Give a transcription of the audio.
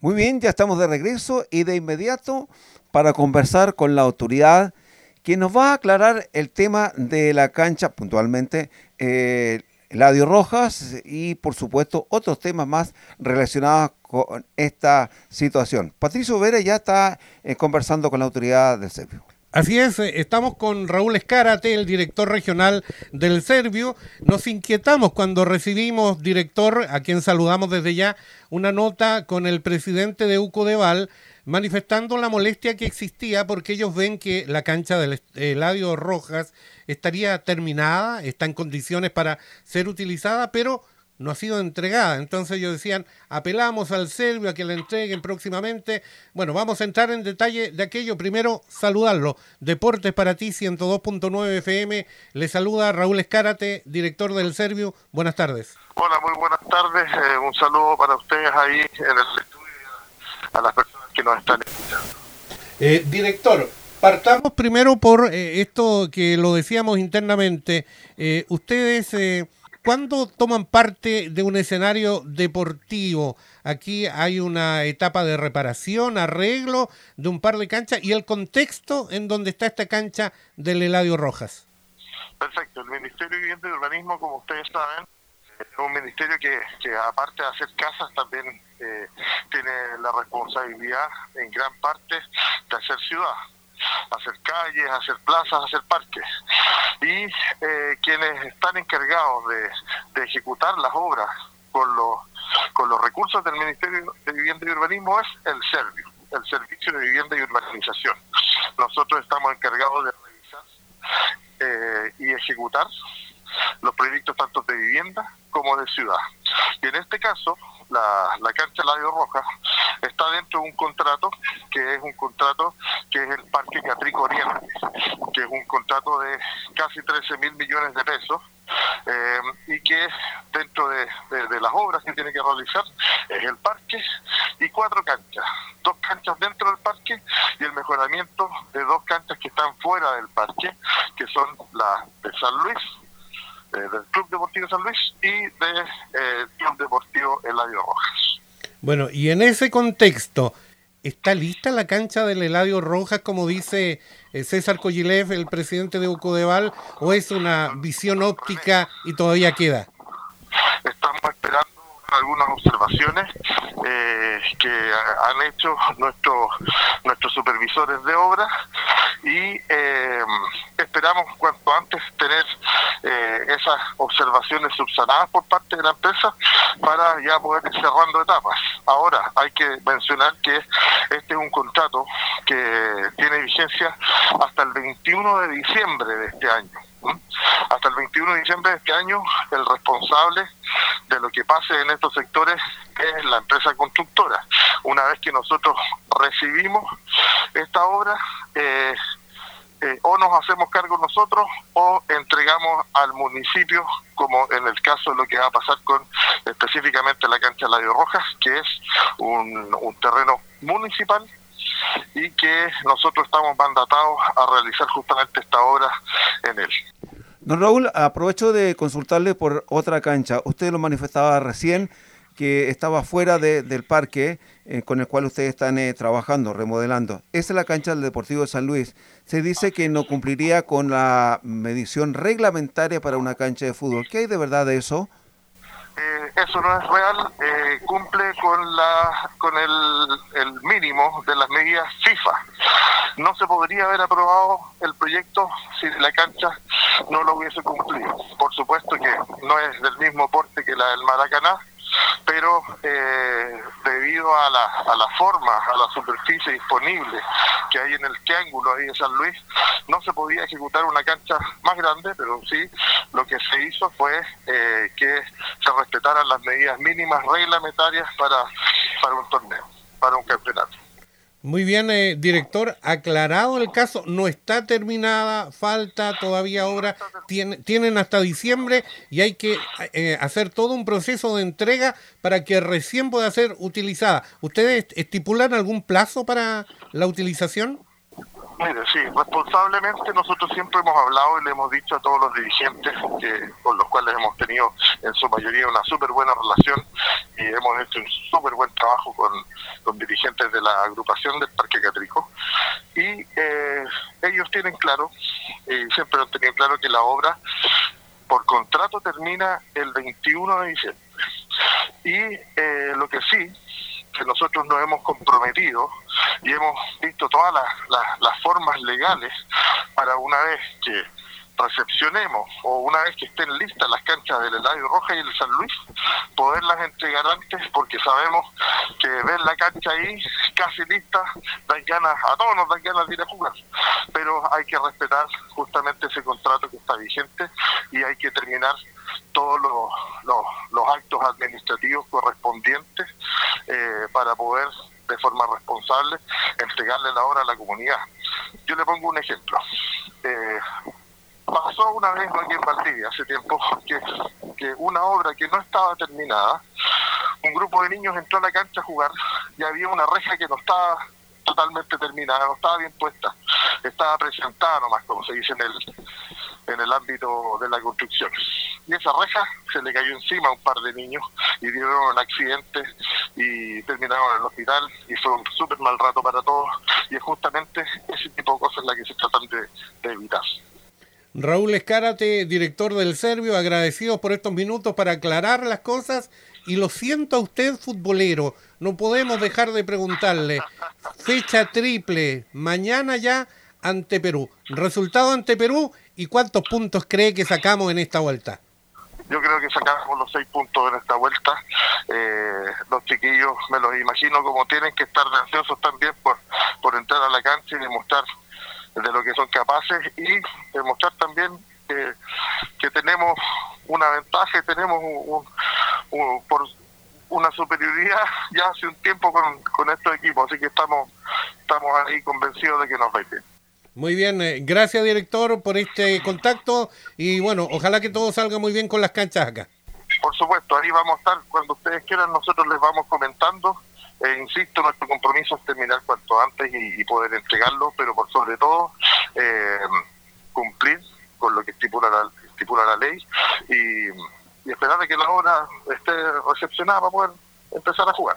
Muy bien, ya estamos de regreso y de inmediato para conversar con la autoridad que nos va a aclarar el tema de la cancha puntualmente, eh, Ladio Rojas y por supuesto otros temas más relacionados con esta situación. Patricio Vera ya está eh, conversando con la autoridad del Servio. Así es, eh, estamos con Raúl Escárate, el director regional del Servio. Nos inquietamos cuando recibimos, director, a quien saludamos desde ya, una nota con el presidente de UCODEVAL manifestando la molestia que existía porque ellos ven que la cancha del Eladio Rojas estaría terminada, está en condiciones para ser utilizada, pero no ha sido entregada. Entonces ellos decían, apelamos al Servio a que la entreguen próximamente. Bueno, vamos a entrar en detalle de aquello. Primero, saludarlo. Deportes para ti, 102.9 FM. Le saluda Raúl Escárate, director del Servio. Buenas tardes. Hola, muy buenas tardes. Eh, un saludo para ustedes ahí en el estudio, a las personas que nos están escuchando. Eh, director, partamos primero por eh, esto que lo decíamos internamente. ustedes ¿Cuándo toman parte de un escenario deportivo? Aquí hay una etapa de reparación, arreglo de un par de canchas y el contexto en donde está esta cancha del Eladio Rojas. Perfecto. El Ministerio de Vivienda y Urbanismo, como ustedes saben, es un ministerio que, aparte de hacer casas también eh, tiene la responsabilidad en gran parte de hacer ciudad hacer calles, hacer plazas, hacer parques. Y eh, quienes están encargados de, ejecutar las obras con los, con los recursos del Ministerio de Vivienda y Urbanismo es el Servio, el Servicio de Vivienda y Urbanización. Nosotros estamos encargados de revisar eh, y ejecutar los proyectos tanto de vivienda como de ciudad. Y en este caso, la, la cancha Ladio Roja está dentro de un contrato que es un contrato que es el Parque Catrico Oriente, que es un contrato de casi 13 mil millones de pesos eh, y que dentro de, las obras que tiene que realizar es el parque y cuatro canchas, dos canchas dentro del parque y el mejoramiento de dos canchas que están fuera del parque, que son las de San Luis eh, del Club Deportivo San Luis y del eh, Club Deportivo Eladio Rojas. Bueno, y en ese contexto, ¿está lista la cancha del Eladio Rojas, como dice eh, César Collilev, el presidente de Ucodeval, o es una visión óptica y todavía queda? Estamos esperando algunas observaciones que han hecho nuestros nuestros supervisores de obra y esperamos cuanto antes tener esas observaciones subsanadas por parte de la empresa para ya poder ir cerrando etapas. Ahora, hay que mencionar que este es un contrato que tiene vigencia hasta el 21 de diciembre de este año. Hasta el 21 de diciembre de este año, el responsable de lo que pase en estos sectores es la empresa constructora. Una vez que nosotros recibimos esta obra, eh, o nos hacemos cargo nosotros o entregamos al municipio, como en el caso de lo que va a pasar con específicamente la cancha Ladio Rojas, que es un, terreno municipal y que nosotros estamos mandatados a realizar justamente esta obra en él. Don Raúl, aprovecho de consultarle por otra cancha. Usted lo manifestaba recién que estaba fuera del parque eh, con el cual ustedes están eh, trabajando, remodelando. Esa es la cancha del Deportivo de San Luis. Se dice que no cumpliría con la medición reglamentaria para una cancha de fútbol. ¿Qué hay de verdad de eso? Eh, eso no es real, cumple con la con el, el, mínimo de las medidas FIFA. No se podría haber aprobado el proyecto si la cancha no lo hubiese cumplido. Por supuesto que no es del mismo porte que la del Maracaná, pero eh, debido a la, a la forma, a la superficie disponible que hay en el triángulo ahí de San Luis, no se podía ejecutar una cancha más grande, pero sí lo que se hizo fue eh, que se respetaran las medidas mínimas reglamentarias para, para un torneo, para un campeonato. Muy bien, eh, director, aclarado el caso, no está terminada, falta todavía obra, tienen hasta diciembre y hay que eh, hacer todo un proceso de entrega para que recién pueda ser utilizada. ¿Ustedes estipulan algún plazo para la utilización? Mire, sí, responsablemente nosotros siempre hemos hablado y le hemos dicho a todos los dirigentes que con los cuales hemos tenido en su mayoría una súper buena relación y hemos hecho un súper buen trabajo con, con, dirigentes de la agrupación del Parque Catrico. Y eh, ellos tienen claro, y siempre han tenido claro que la obra por contrato termina el 21 de diciembre. Y eh, lo que sí que nosotros nos hemos comprometido y hemos visto todas las, formas legales para una vez que recepcionemos o una vez que estén listas las canchas del Eladio Roja y el San Luis, poderlas entregar antes porque sabemos que ver la cancha ahí casi lista dan ganas, a todos nos dan ganas de ir a jugar, pero hay que respetar justamente ese contrato que está vigente y hay que terminar todos los, los, actos administrativos correspondientes eh, para poder de forma responsable entregarle la obra a la comunidad. Yo le pongo un ejemplo. Eh, pasó una vez aquí en Valdivia hace tiempo que, una obra que no estaba terminada, un grupo de niños entró a la cancha a jugar y había una reja que no estaba totalmente terminada, no estaba bien puesta, estaba presentada nomás, como se dice en el, en el ámbito de la construcción. Y esa reja se le cayó encima a un par de niños y dieron un accidente y terminaron en el hospital y fue un súper mal rato para todos y es justamente ese tipo de cosas las que se tratan de, evitar. Raúl Escárate, director del Servio, agradecidos por estos minutos para aclarar las cosas y lo siento a usted, futbolero, no podemos dejar de preguntarle. Fecha triple, mañana ya ante Perú. Resultado ante Perú y cuántos puntos cree que sacamos en esta vuelta. Yo creo que sacamos los seis puntos en esta vuelta. Eh, los chiquillos, me los imagino como tienen que estar ansiosos también por, por entrar a la cancha y demostrar de lo que son capaces y demostrar también que, que tenemos una ventaja, tenemos un, por una superioridad ya hace un tiempo con, con estos equipos, así que estamos, estamos ahí convencidos de que nos va a ir bien. Muy bien, eh, gracias director por este contacto y bueno, ojalá que todo salga muy bien con las canchas acá. Por supuesto, ahí vamos a estar cuando ustedes quieran, nosotros les vamos comentando. Eh, insisto, nuestro compromiso es terminar cuanto antes y, poder entregarlo, pero por sobre todo eh, cumplir con lo que estipula la, estipula la ley y, esperar a que la obra esté recepcionada para poder empezar a jugar.